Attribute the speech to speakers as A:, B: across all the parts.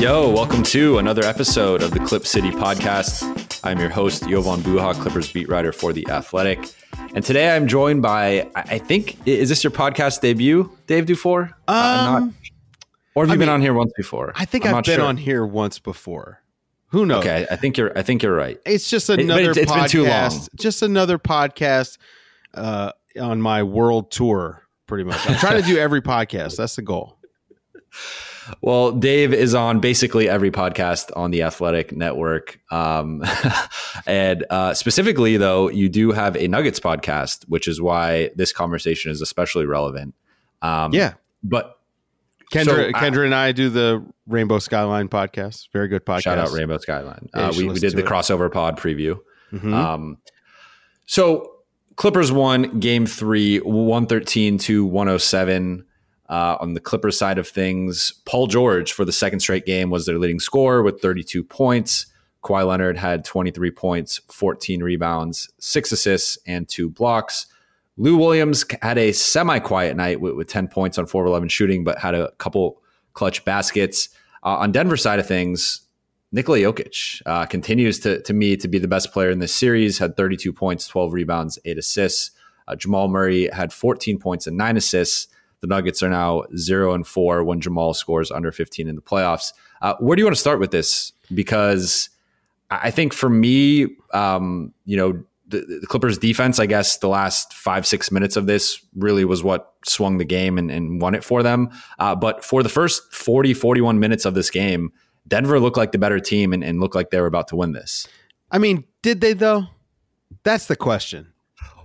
A: yo, welcome to another episode of the Clip City podcast. I'm your host, Jovan Buha, Clippers beat writer for The Athletic. And today I'm joined by, I think, is this your podcast debut, Dave Dufour?
B: Um,
A: not, or have you
B: I
A: been
B: mean,
A: on here once before?
B: I think
A: I'm
B: i have been
A: sure.
B: on here once before. Who knows?
A: Okay, I think you're. I think you're right.
B: It's just another
A: it's- it's been
B: podcast.
A: too long.
B: Just another podcast uh, on my world tour. Pretty much, I'm trying to do every podcast. That's the goal.
A: Well, Dave is on basically every podcast on the Athletic Network, um, and uh, specifically, though, you do have a Nuggets podcast, which is why this conversation is especially relevant. Um,
B: Yeah,
A: but
B: Kendra,
A: So,
B: Kendra and I do the Rainbow Skyline podcast. Very good podcast.
A: shout out Rainbow Skyline.
B: Yeah,
A: uh, we, we did the
B: it.
A: crossover pod preview.
B: Mhm.
A: Um, so Clippers won game three, 113 to 107. Uh, on the Clippers side of things, Paul George for the second straight game was their leading scorer with 32 points. Kawhi Leonard had 23 points, 14 rebounds, six assists, and two blocks. Lou Williams had a semi quiet night with, with 10 points on 4 of 11 shooting, but had a couple clutch baskets. Uh, on Denver side of things, Nikola Jokic uh, continues to, to me to be the best player in this series. Had 32 points, 12 rebounds, eight assists. Uh, Jamal Murray had 14 points and nine assists. The Nuggets are now zero and four when Jamal scores under 15 in the playoffs. Uh, where do you want to start with this? Because I think for me, um, you know, the, the Clippers defense, I guess the last five, six minutes of this really was what swung the game and, and won it for them. Uh, but for the first 40, 41 minutes of this game, Denver looked like the better team and, and looked like they were about to win this.
B: I mean, did they though? That's the question.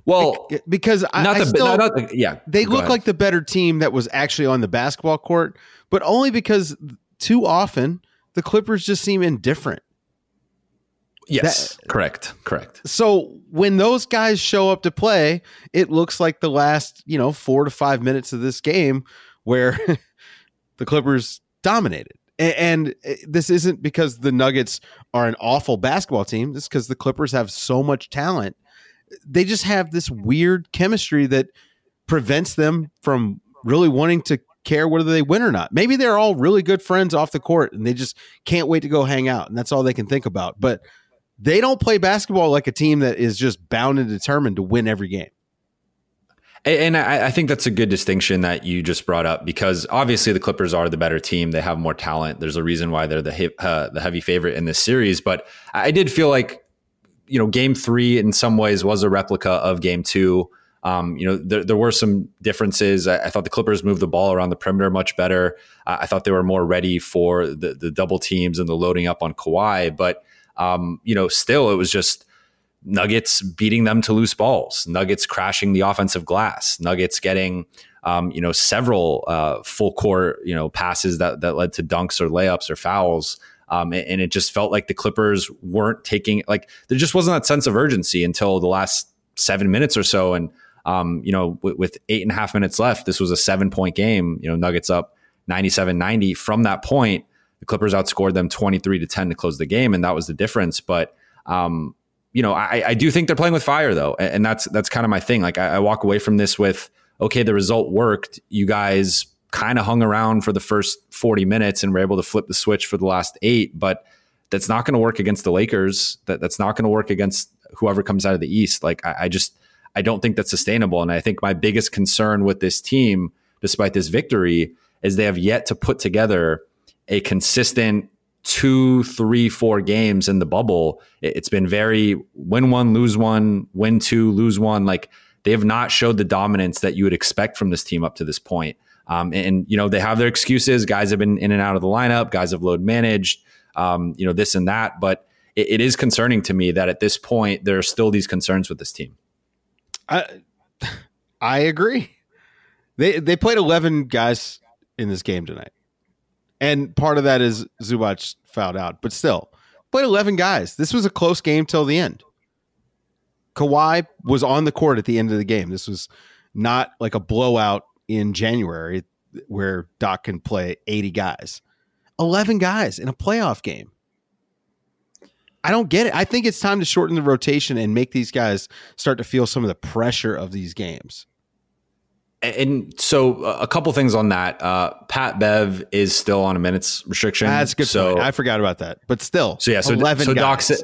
A: Well,
B: Bec- because I,
A: not
B: I still,
A: not, not the yeah.
B: they look
A: ahead.
B: like the better team that was actually on the basketball court, but only because too often the Clippers just seem indifferent.
A: yes, correct, correct.
B: So when those guys show up to play, it looks like the last, you know, four to five minutes of this game where the Clippers dominated. A- And uh, this isn't because the Nuggets are an awful basketball team. This is because the Clippers have so much talent. They just have this weird chemistry that prevents them from really wanting to care whether they win or not. Maybe they're all really good friends off the court and they just can't wait to go hang out. And that's all they can think about. But they don't play basketball like a team that is just bound and determined to win every game.
A: And I, think that's a good distinction that you just brought up because obviously the Clippers are the better team. They have more talent. There's a reason why they're the uh, the heavy favorite in this series. But I did feel like you know Game Three in some ways was a replica of Game Two. Um, you know there, there were some differences. I, I thought the Clippers moved the ball around the perimeter much better. I, thought they were more ready for the the double teams and the loading up on Kawhi. But um, you know still it was just Nuggets beating them to loose balls, Nuggets crashing the offensive glass, Nuggets getting um, you know several uh, full court you know passes that that led to dunks or layups or fouls. Um, and, and it just felt like the Clippers weren't taking like there just wasn't that sense of urgency until the last seven minutes or so. And um, you know, with, with eight and a half minutes left, this was a seven point game. You know, Nuggets up 97-90. From that point, the Clippers outscored them 23 to 10 to close the game, and that was the difference. But um, you know, I, I do think they're playing with fire though, and, and that's that's kind of my thing. Like I, I walk away from this with, okay, the result worked. You guys kind of hung around for the first 40 minutes and were able to flip the switch for the last eight, but that's not going to work against the Lakers. That that's not going to work against whoever comes out of the East. Like I, I just I don't think that's sustainable. And I think my biggest concern with this team, despite this victory, is they have yet to put together a consistent two, three, four games in the bubble. It- It's been very win one, lose one, win two, lose one. Like they have not showed the dominance that you would expect from this team up to this point. Um, and, you know, they have their excuses. Guys have been in and out of the lineup. Guys have load managed, um, you know, this and that. But it, it is concerning to me that at this point, there are still these concerns with this team.
B: I I agree. They they played eleven guys in this game tonight, and part of that is Zubac fouled out, but still played eleven guys. This was a close game till the end. Kawhi was on the court at the end of the game. This was not like a blowout in January where Doc can play eighty guys. Eleven guys in a playoff game. I don't get it. I think it's time to shorten the rotation and make these guys start to feel some of the pressure of these games.
A: And so, uh, a couple things on that. Uh, Pat Bev is still on a minutes restriction.
B: That's good.
A: So
B: point. I forgot about that, but still.
A: So yeah. So, 11 so Doc said.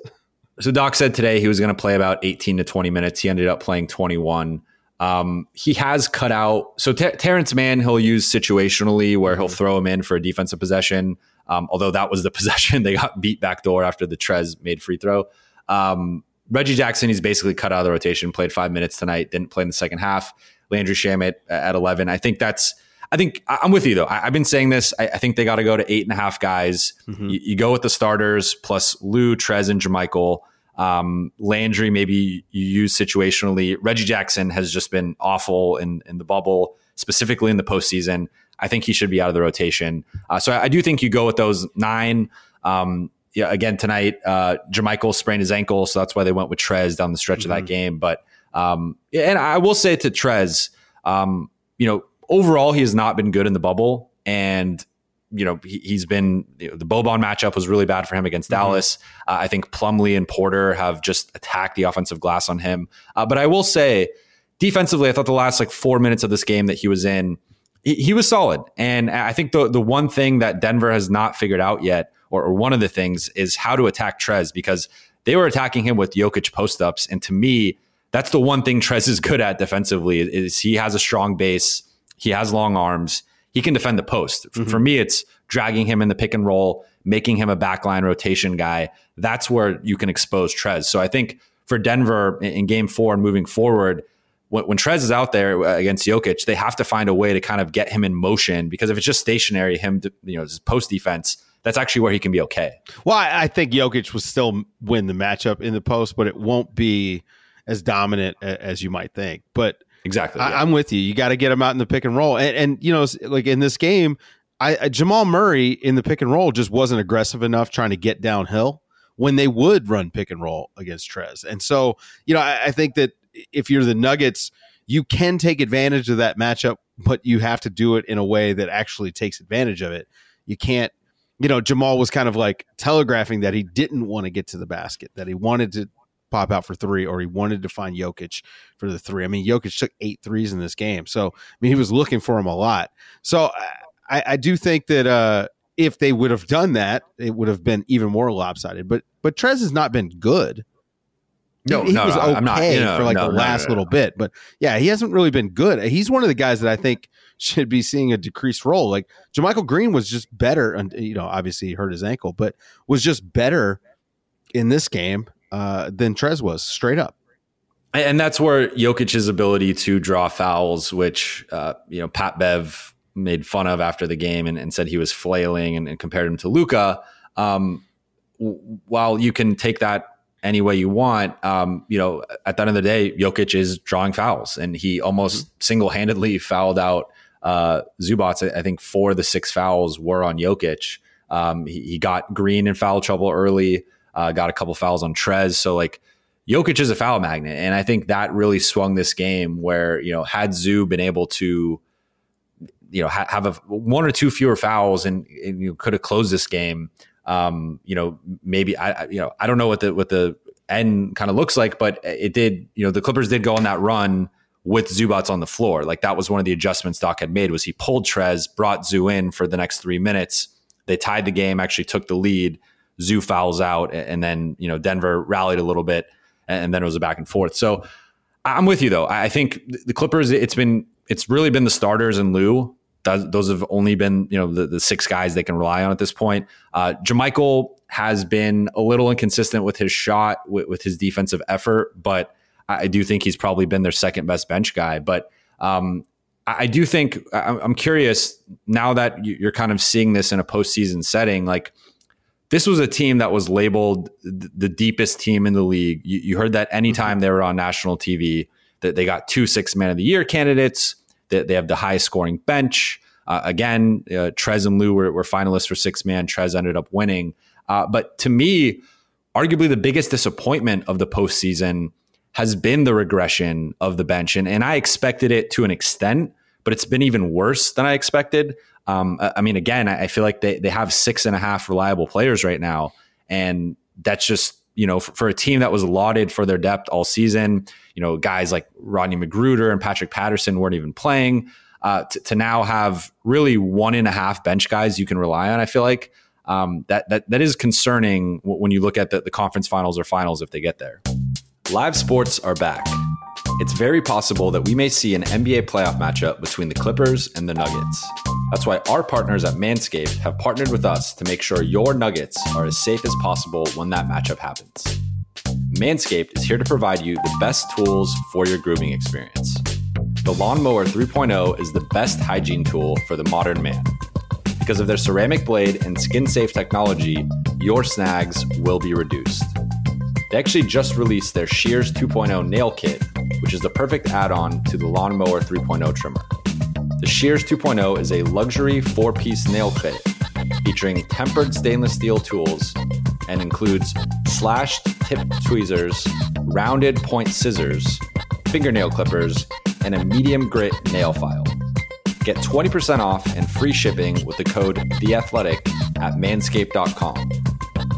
A: So Doc said today he was going to play about 18 to 20 minutes. He ended up playing 21. Um, he has cut out. So Ter- Terrence Mann he'll use situationally where he'll mm-hmm. throw him in for a defensive possession. Um, although that was the possession they got beat back door after the Trez made free throw. Um, Reggie Jackson, he's basically cut out of the rotation. Played five minutes tonight. Didn't play in the second half. Landry Shamet at 11. I think that's, I think I'm with you though. I, have been saying this. I, I think they got to go to eight and a half guys. Mm-hmm. You, you, go with the starters plus Lou, Trez, and JaMychal. Um, Landry, maybe you use situationally. Reggie Jackson has just been awful in, in the bubble, specifically in the postseason. I think he should be out of the rotation. Uh, so I, I, do think you go with those nine. Um, yeah, again tonight, uh, JaMychal sprained his ankle, so that's why they went with Trez down the stretch mm-hmm. of that mm-hmm. game. But um, and I will say to Trez, um, you know, overall he has not been good in the bubble, and you know he, has been you know, the Boban matchup was really bad for him against mm-hmm. Dallas. Uh, I think Plumlee and Porter have just attacked the offensive glass on him. Uh, but I will say, defensively, I thought the last like four minutes of this game that he was in, he, he was solid, and I think the the one thing that Denver has not figured out yet or, or one of the things is how to attack Trez because they were attacking him with Jokic post ups, and to me, that's the one thing Trez is good at defensively is he has a strong base, he has long arms, he can defend the post. Mm-hmm. For me, it's dragging him in the pick and roll, making him a backline rotation guy. That's where you can expose Trez. So I think for Denver in game four and moving forward, when, when Trez is out there against Jokic, they have to find a way to kind of get him in motion because if it's just stationary, him, you know, his post defense, that's actually where he can be okay.
B: Well, I, I think Jokic will still win the matchup in the post, but it won't be as dominant as you might think. But
A: exactly,
B: I, am with you. You got to get him out in the pick and roll, and, and you know, like in this game, I, I, Jamal Murray in the pick and roll just wasn't aggressive enough trying to get downhill when they would run pick and roll against Trez. And so, you know, I, I think that if you're the Nuggets, you can take advantage of that matchup, but you have to do it in a way that actually takes advantage of it. You can't you know, Jamal was kind of like telegraphing that he didn't want to get to the basket, that he wanted to pop out for three or he wanted to find Jokic for the three. I mean, Jokic took eight threes in this game. So, I mean, he was looking for him a lot. So, I, I do think that uh, if they would have done that, it would have been even more lopsided. But, but Trez has not been good.
A: No, he, no, was okay not, you know,
B: for like
A: no,
B: the last no, little bit, but yeah, he hasn't really been good. He's one of the guys that I think should be seeing a decreased role. Like JaMychal Green was just better, and you know, obviously he hurt his ankle, but was just better in this game uh, than Trez was, straight up.
A: And that's where Jokic's ability to draw fouls, which uh, you know Pat Bev made fun of after the game and, and said he was flailing and, and compared him to Luka. Um, while you can take that any way you want. Um, you know, at the end of the day, Jokic is drawing fouls, and he almost mm-hmm. single handedly fouled out uh, Zubac. I think four of the six fouls were on Jokic. Um, he, he, got Green in foul trouble early, uh, got a couple fouls on Trez. So like Jokic is a foul magnet, and I think that really swung this game. Where you know had Zoo been able to. You know, ha- have a one or two fewer fouls, and, and you could have closed this game um, you know, maybe I, you know, I don't know what the what the end kind of looks like, but it did. You know, the Clippers did go on that run with Zubac on the floor. Like that was one of the adjustments Doc had made was he pulled Trez, brought Zoo in for the next three minutes. They tied the game, actually took the lead. Zoo fouls out, and then you know Denver rallied a little bit, and then it was a back and forth. So I'm with you though. I think the Clippers. It's been it's really been the starters and Lou those have only been you know the, the six guys they can rely on at this point. Uh, has been a little inconsistent with his shot, with, with, his defensive effort, but I do think he's probably been their second best bench guy. But um, I do think I'm curious now that you're kind of seeing this in a postseason setting. Like this was a team that was labeled the deepest team in the league. You, you heard that anytime mm-hmm. they were on national TV, that they got two six man of the year candidates. They, they have the highest scoring bench. Uh, again, uh, Trez and Lou were, were, finalists for six man. Trez ended up winning. Uh, but to me, arguably the biggest disappointment of the postseason has been the regression of the bench. And, and I expected it to an extent, but it's been even worse than I expected. Um, I mean, again, I feel like they, they have six and a half reliable players right now. And that's just you know, for, for, a team that was lauded for their depth all season, you know, guys like Rodney McGruder and Patrick Patterson weren't even playing. Uh, to, to, now have really one and a half bench guys you can rely on, I feel like um, that that that is concerning when you look at the, the conference finals or finals if they get there. Live sports are back. It's very possible that we may see an NBA playoff matchup between the Clippers and the Nuggets. That's why our partners at Manscaped have partnered with us to make sure your Nuggets are as safe as possible when that matchup happens. Manscaped is here to provide you the best tools for your grooming experience. The Lawnmower 3.0 is the best hygiene tool for the modern man. Because of their ceramic blade and skin safe technology, your snags will be reduced. They actually just released their Shears 2.0 nail kit, which is the perfect add on to the Lawnmower 3.0 trimmer. The Shears 2.0 is a luxury four piece nail kit featuring tempered stainless steel tools and includes slashed tip tweezers, rounded point scissors, fingernail clippers, and a medium grit nail file. Get 20% off and free shipping with the code THEATHLETIC at manscaped.com.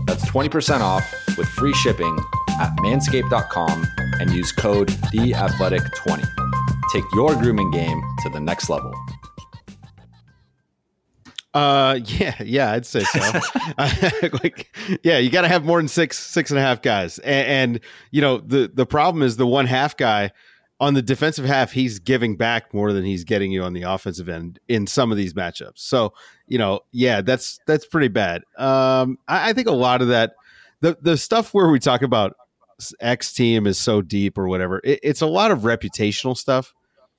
A: That's 20% off with free shipping at manscaped.com and use code THEATHLETIC20. Take your grooming game to the next level.
B: Uh, yeah, yeah, I'd say so. like, yeah, you got to have more than six, six and a half guys, and, and you know the the problem is the one half guy on the defensive half, he's giving back more than he's getting you on the offensive end in some of these matchups. So, you know, yeah, that's that's pretty bad. Um, I, I think a lot of that, the the stuff where we talk about X team is so deep or whatever, it, it's a lot of reputational stuff.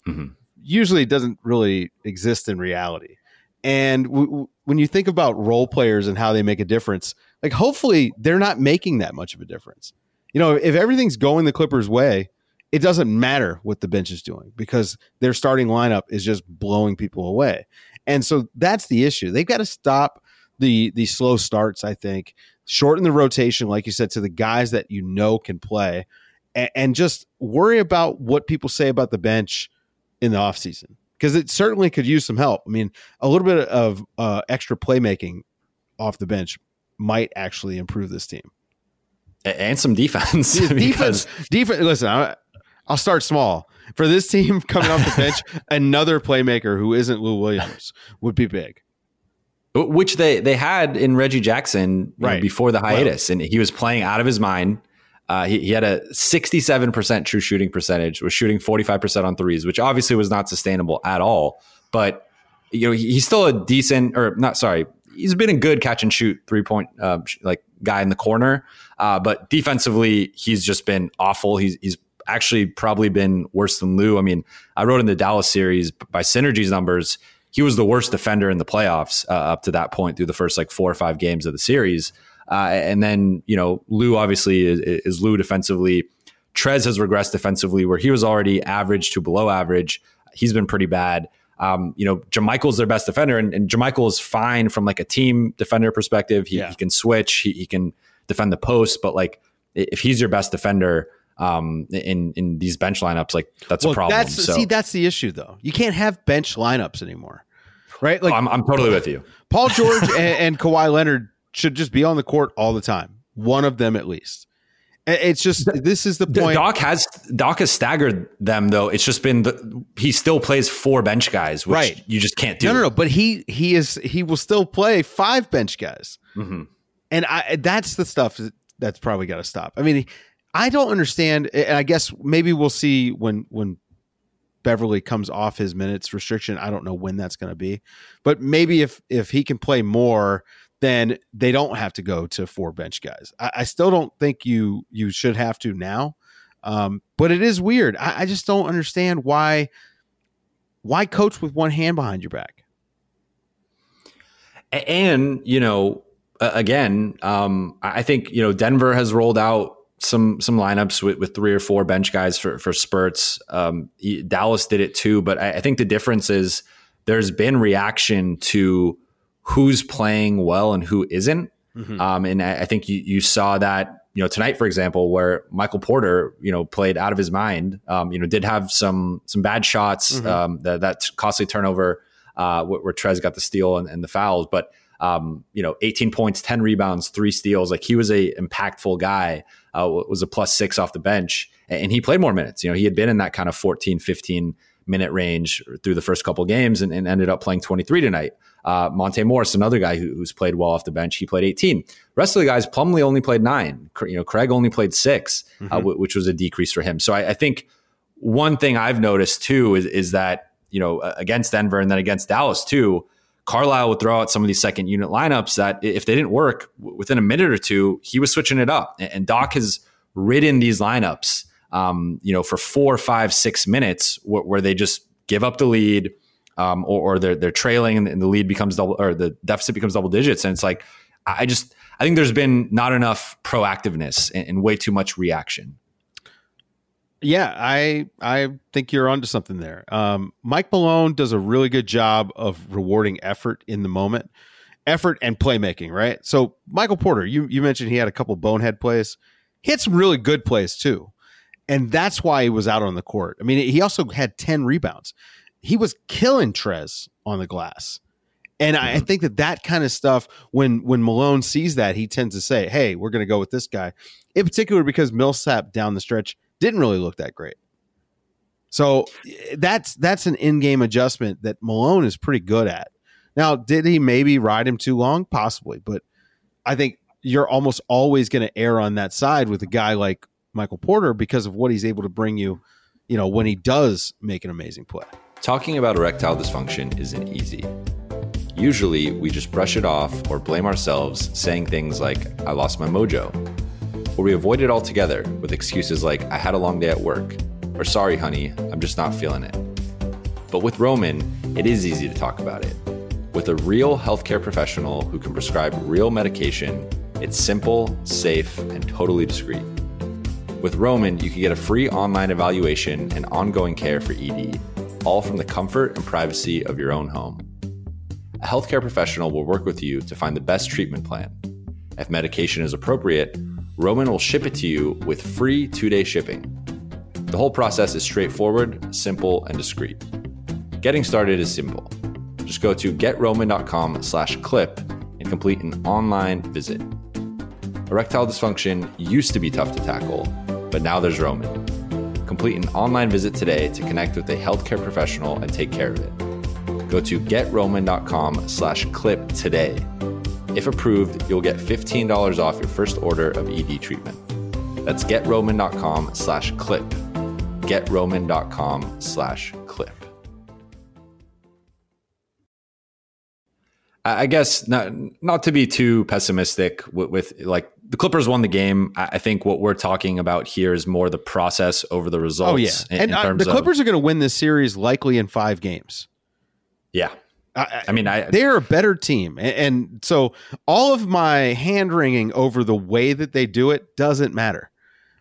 B: Mm-hmm. Usually, doesn't really exist in reality. And w- w- when you think about role players and how they make a difference, like hopefully they're not making that much of a difference. You know, if everything's going the Clippers' way it doesn't matter what the bench is doing because their starting lineup is just blowing people away. And so that's the issue. They've got to stop the the slow starts, I think, shorten the rotation, like you said, to the guys that you know can play, and, and just worry about what people say about the bench in the offseason. Because it certainly could use some help. I mean, a little bit of uh, extra playmaking off the bench might actually improve this team
A: and some defense.
B: defense, defense. Listen, I, I'll start small. For this team coming off the bench, another playmaker who isn't Lou Williams would be big.
A: Which they they had in Reggie Jackson right. know, before the hiatus, well, and he was playing out of his mind. Uh, he, he, had a 67% true shooting percentage, was shooting 45% on threes, which obviously was not sustainable at all. But you know, he, he's still a decent, or not sorry, he's been a good catch and shoot three point uh, like guy in the corner. Uh, but defensively, he's just been awful. He's he's actually probably been worse than Lou. I mean, I wrote in the Dallas series by Synergy's numbers, he was the worst defender in the playoffs uh, up to that point through the first like four or five games of the series. Uh, and then, you know, Lou obviously is, is Lou defensively. Trez has regressed defensively where he was already average to below average. He's been pretty bad. Um, you know, JaMychal's their best defender, and, and JaMychal is fine from like a team defender perspective. He, yeah. he can switch, he, he can defend the post, but like if he's your best defender, um, in in these bench lineups. Like that's well, a problem.
B: That's, so. See, that's the issue though. You can't have bench lineups anymore, right?
A: Like oh, I'm, I'm totally with you.
B: Paul George and, and Kawhi Leonard should just be on the court all the time. One of them at least. It's just this is the point.
A: Doc has Doc has staggered them though. It's just been the he still plays four bench guys, which right. you just can't do.
B: No, no, no. But he he is he will still play five bench guys, mm-hmm. and I that's the stuff that's probably got to stop. I mean, I don't understand. And I guess maybe we'll see when when Beverley comes off his minutes restriction. I don't know when that's going to be, but maybe if if he can play more, then they don't have to go to four bench guys. I, I still don't think you you should have to now, um, but it is weird. I, I just don't understand why why coach with one hand behind your back.
A: And you know, again, um, I think you know Denver has rolled out some some lineups with, with three or four bench guys for for spurts. Um, Dallas did it too, but I, I, think the difference is there's been reaction to who's playing well and who isn't. Mm-hmm. Um, and I, I, think you you saw that you know tonight, for example, where Michael Porter you know played out of his mind. Um, you know, did have some some bad shots. Mm-hmm. Um, that that costly turnover uh, where, where Trez got the steal and, and the fouls, but um, you know, 18 points, 10 rebounds, three steals. Like he was a impactful guy, uh, was a plus six off the bench and he played more minutes. You know, he had been in that kind of 14, 15 minute range through the first couple games and, and ended up playing 23 tonight. Uh, Monte Morris, another guy who, who's played well off the bench, he played 18. Rest of the guys, Plumlee only played nine. You know, Craig only played 6 uh, mm-hmm. uh, w- which was a decrease for him. So I, I, think one thing I've noticed too is, is that you know against Denver and then against Dallas too. Carlisle would throw out some of these second unit lineups that if they didn't work within a minute or two, he was switching it up. And Doc has ridden these lineups, um, you know, for four, five, six minutes where, where they just give up the lead, um, or, or, they're they're trailing and the lead becomes double or the deficit becomes double digits, and it's like I just I think there's been not enough proactiveness and, and way too much reaction.
B: Yeah, I I think you're onto something there. Um, Mike Malone does a really good job of rewarding effort in the moment, effort and playmaking. Right. So Michael Porter, you you mentioned he had a couple bonehead plays. He had some really good plays too, and that's why he was out on the court. I mean, he also had ten rebounds he was killing Trez on the glass. And I, I mm-hmm. think that that kind of stuff, when when Malone sees that, he tends to say, "Hey, we're going to go with this guy." In particular, because Millsap down the stretch didn't really look that great. So that's that's an in-game adjustment that Malone is pretty good at. Now, did he maybe ride him too long? Possibly, but I think you're almost always going to err on that side with a guy like Michael Porter because of what he's able to bring you. You know, when he does make an amazing play.
A: Talking about erectile dysfunction isn't easy. Usually, we just brush it off or blame ourselves, saying things like, I lost my mojo. Or we avoid it altogether with excuses like, I had a long day at work, or sorry, honey, I'm just not feeling it. But with Roman, it is easy to talk about it. With a real healthcare professional who can prescribe real medication, it's simple, safe, and totally discreet. With Roman, you can get a free online evaluation and ongoing care for ED all from the comfort and privacy of your own home. A healthcare professional will work with you to find the best treatment plan. If medication is appropriate, Roman will ship it to you with free two day shipping. The whole process is straightforward, simple, and discreet. Getting started is simple. Just go to getroman.com slash clip and complete an online visit. Erectile dysfunction used to be tough to tackle, but now there's Roman. Complete an online visit today to connect with a healthcare professional and take care of it. Go to getroman.com slash clip today. If approved, you'll get $15 off your first order of ED treatment. That's getroman.com slash clip. Getroman.com slash clip. I guess not not to be too pessimistic with, with like the Clippers won the game. I think what we're talking about here is more the process over the results. Oh
B: yeah, in, and in uh, the Clippers of, are going to win this series likely in five games.
A: Yeah, I, I mean, I,
B: they're a better team, and, and so all of my hand wringing over the way that they do it doesn't matter.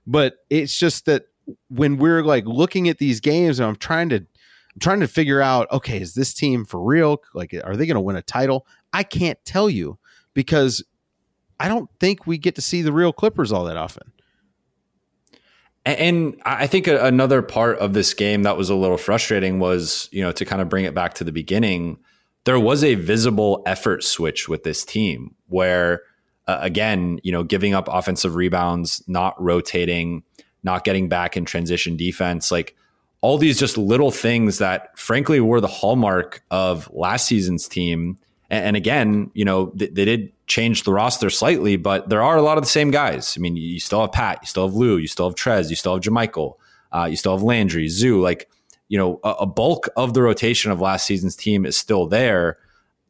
B: But it's just that when we're like looking at these games, and I'm trying to, I'm trying to figure out, okay, is this team for real? Like, are they going to win a title? I can't tell you because I don't think we get to see the real Clippers all that often.
A: And I think another part of this game that was a little frustrating was, you know, to kind of bring it back to the beginning, there was a visible effort switch with this team where, uh, again, you know, giving up offensive rebounds, not rotating, not getting back in transition defense, like all these just little things that, frankly, were the hallmark of last season's team. And, again, you know, they, they did change the roster slightly, but there are a lot of the same guys. I mean, you still have Pat, you still have Lou, you still have Trez, you still have JaMychal, uh, you still have Landry, Zoo. Like, you know, a, a, bulk of the rotation of last season's team is still there.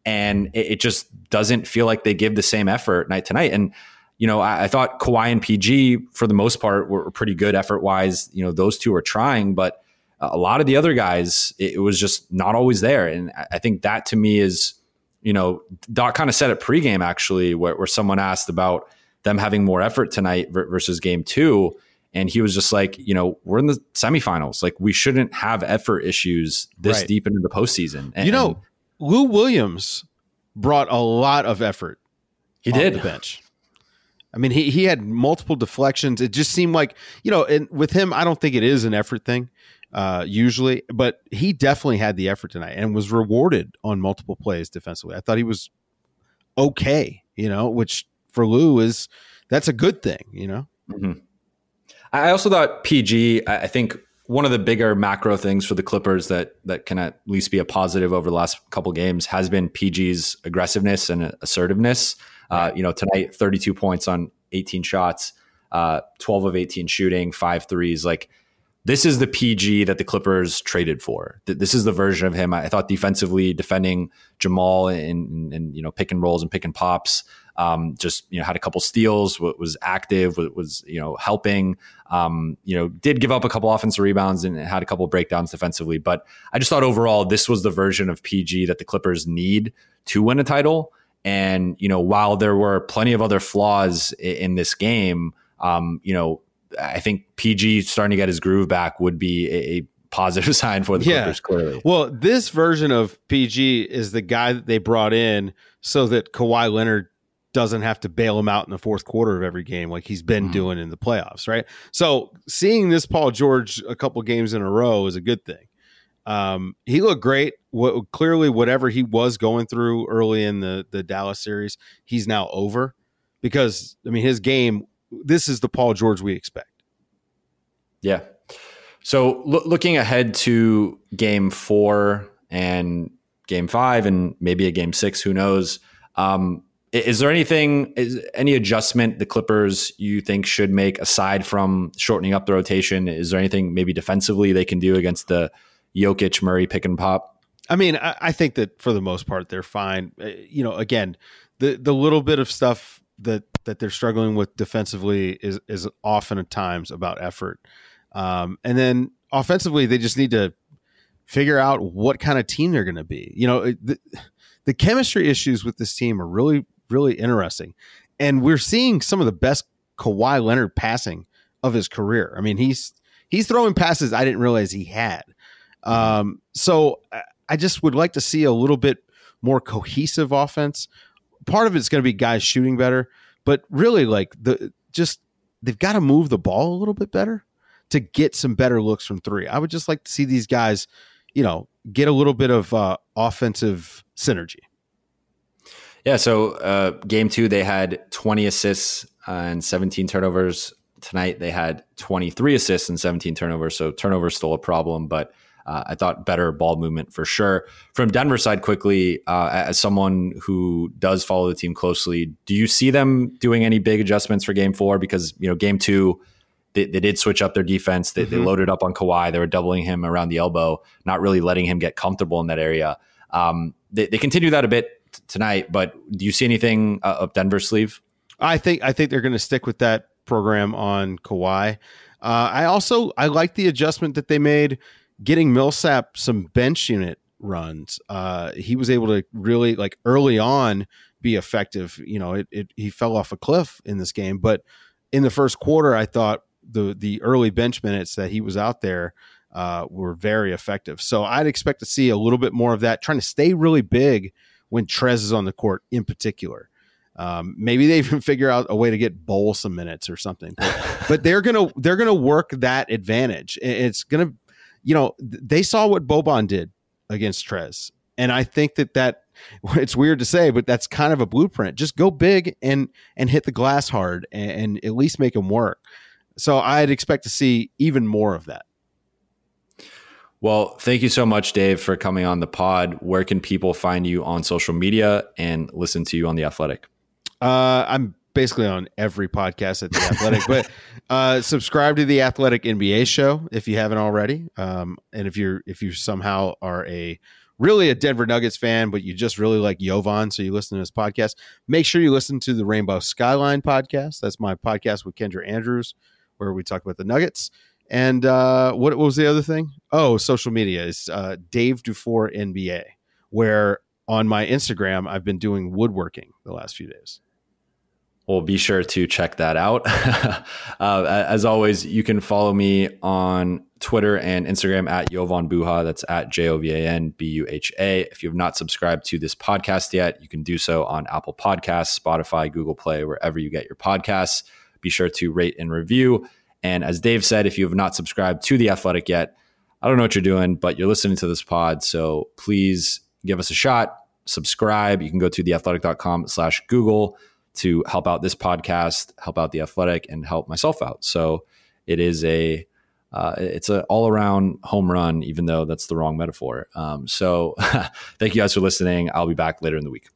A: And it, it, just doesn't feel like they give the same effort night to night. And, you know, I, I thought Kawhi and PG, for the most part, were, pretty good effort wise. You know, those two are trying, but a lot of the other guys, it was just not always there. And I think that to me is, you know, Doc kind of said it pregame actually, where, where someone asked about them having more effort tonight versus game two. And he was just like, you know, we're in the semifinals. Like, we shouldn't have effort issues this right. deep into the postseason.
B: And, you know, Lou Williams brought a lot of effort.
A: He did.
B: the bench. I mean, he, he had multiple deflections. It just seemed like, you know, and with him, I don't think it is an effort thing uh, usually, but he definitely had the effort tonight and was rewarded on multiple plays defensively. I thought he was okay, you know, which for Lou is that's a good thing, you know.
A: Mm-hmm. I also thought PG. I think one of the bigger macro things for the Clippers that that can at least be a positive over the last couple games has been PG's aggressiveness and assertiveness. Uh, you know, tonight, 32 points on 18 shots, uh, 12 of 18 shooting, five threes. Like this is the PG that the Clippers traded for. This is the version of him. I thought defensively defending Jamal and, and you know pick and rolls and pick and pops. Um, just you know had a couple steals, was active, was you know helping. Um, you know did give up a couple offensive rebounds and had a couple breakdowns defensively. But I just thought overall this was the version of PG that the Clippers need to win a title. And you know while there were plenty of other flaws in, in this game, um, you know I think PG starting to get his groove back would be a, a positive sign for the yeah. Clippers. Clearly,
B: well, this version of PG is the guy that they brought in so that Kawhi Leonard doesn't have to bail him out in the fourth quarter of every game like he's been mm-hmm. doing in the playoffs, right? So seeing this Paul George a couple games in a row is a good thing. Um, he looked great. What, clearly, whatever he was going through early in the the Dallas series, he's now over because I mean his game this is the Paul George we expect.
A: Yeah. So lo- looking ahead to game four and game five and maybe a game six, who knows? Um, is there anything, is any adjustment the Clippers you think should make aside from shortening up the rotation? Is there anything maybe defensively they can do against the Jokic Murray pick and pop?
B: I mean, I, I think that for the most part they're fine. Uh, you know, again, the the little bit of stuff that that they're struggling with defensively is is often at times about effort. Um, and then offensively, they just need to figure out what kind of team they're going to be. You know, the, the chemistry issues with this team are really really interesting, and we're seeing some of the best Kawhi Leonard passing of his career. I mean, he's he's throwing passes I didn't realize he had. Um, so I just would like to see a little bit more cohesive offense part of it's going to be guys shooting better, but really like the just they've got to move the ball a little bit better to get some better looks from three. I would just like to see these guys, you know, get a little bit of uh, offensive synergy.
A: Yeah. So uh, game two, they had 20 assists and 17 turnovers. Tonight, they had 23 assists and 17 turnovers. So turnovers still a problem, but uh, I thought better ball movement for sure. From Denver side, quickly, uh, as someone who does follow the team closely, do you see them doing any big adjustments for Game Four? Because you know, Game Two, they, they did switch up their defense. They, mm-hmm. they, loaded up on Kawhi. They were doubling him around the elbow, not really letting him get comfortable in that area. Um, they, they continue that a bit t- tonight, but do you see anything uh, up Denver's sleeve?
B: I think I think they're going to stick with that program on Kawhi. Uh, I also I like the adjustment that they made getting Millsap some bench unit runs. Uh, he was able to really like early on be effective. You know, it, it he fell off a cliff in this game, but in the first quarter, I thought the the early bench minutes that he was out there uh, were very effective. So I'd expect to see a little bit more of that, trying to stay really big when Trez is on the court in particular. Um, maybe they even figure out a way to get Bol some minutes or something, but, but they're gonna they're gonna work that advantage. It's gonna you know, they saw what Boban did against Trez. And I think that that it's weird to say, but that's kind of a blueprint. Just go big and and hit the glass hard and, and at least make them work. So I'd expect to see even more of that.
A: Well, thank you so much, Dave, for coming on the pod. Where can people find you on social media and listen to you on the Athletic?
B: Uh, I'm basically on every podcast at the Athletic. but uh, subscribe to the Athletic NBA show if you haven't already. Um, and if you're if you somehow are a really a Denver Nuggets fan, but you just really like Jovan, so you listen to this podcast, make sure you listen to the Rainbow Skyline podcast. That's my podcast with Kendra Andrews, where we talk about the Nuggets. And uh, what, what was the other thing? Oh, social media is uh, Dave Dufour NBA, where on my Instagram I've been doing woodworking the last few days.
A: Well, be sure to check that out. uh, as always, you can follow me on Twitter and Instagram at Jovan Buha. That's at J O V A N B U H A. If you have not subscribed to this podcast yet, you can do so on Apple Podcasts, Spotify, Google Play, wherever you get your podcasts. Be sure to rate and review. And as Dave said, if you have not subscribed to The Athletic yet, I don't know what you're doing, but you're listening to this pod. So please give us a shot subscribe. You can go to theathletic.com slash Google to help out this podcast, help out the athletic, and help myself out. So it is a uh, it's an all around home run, even though that's the wrong metaphor. Um, so thank you guys for listening. I'll be back later in the week.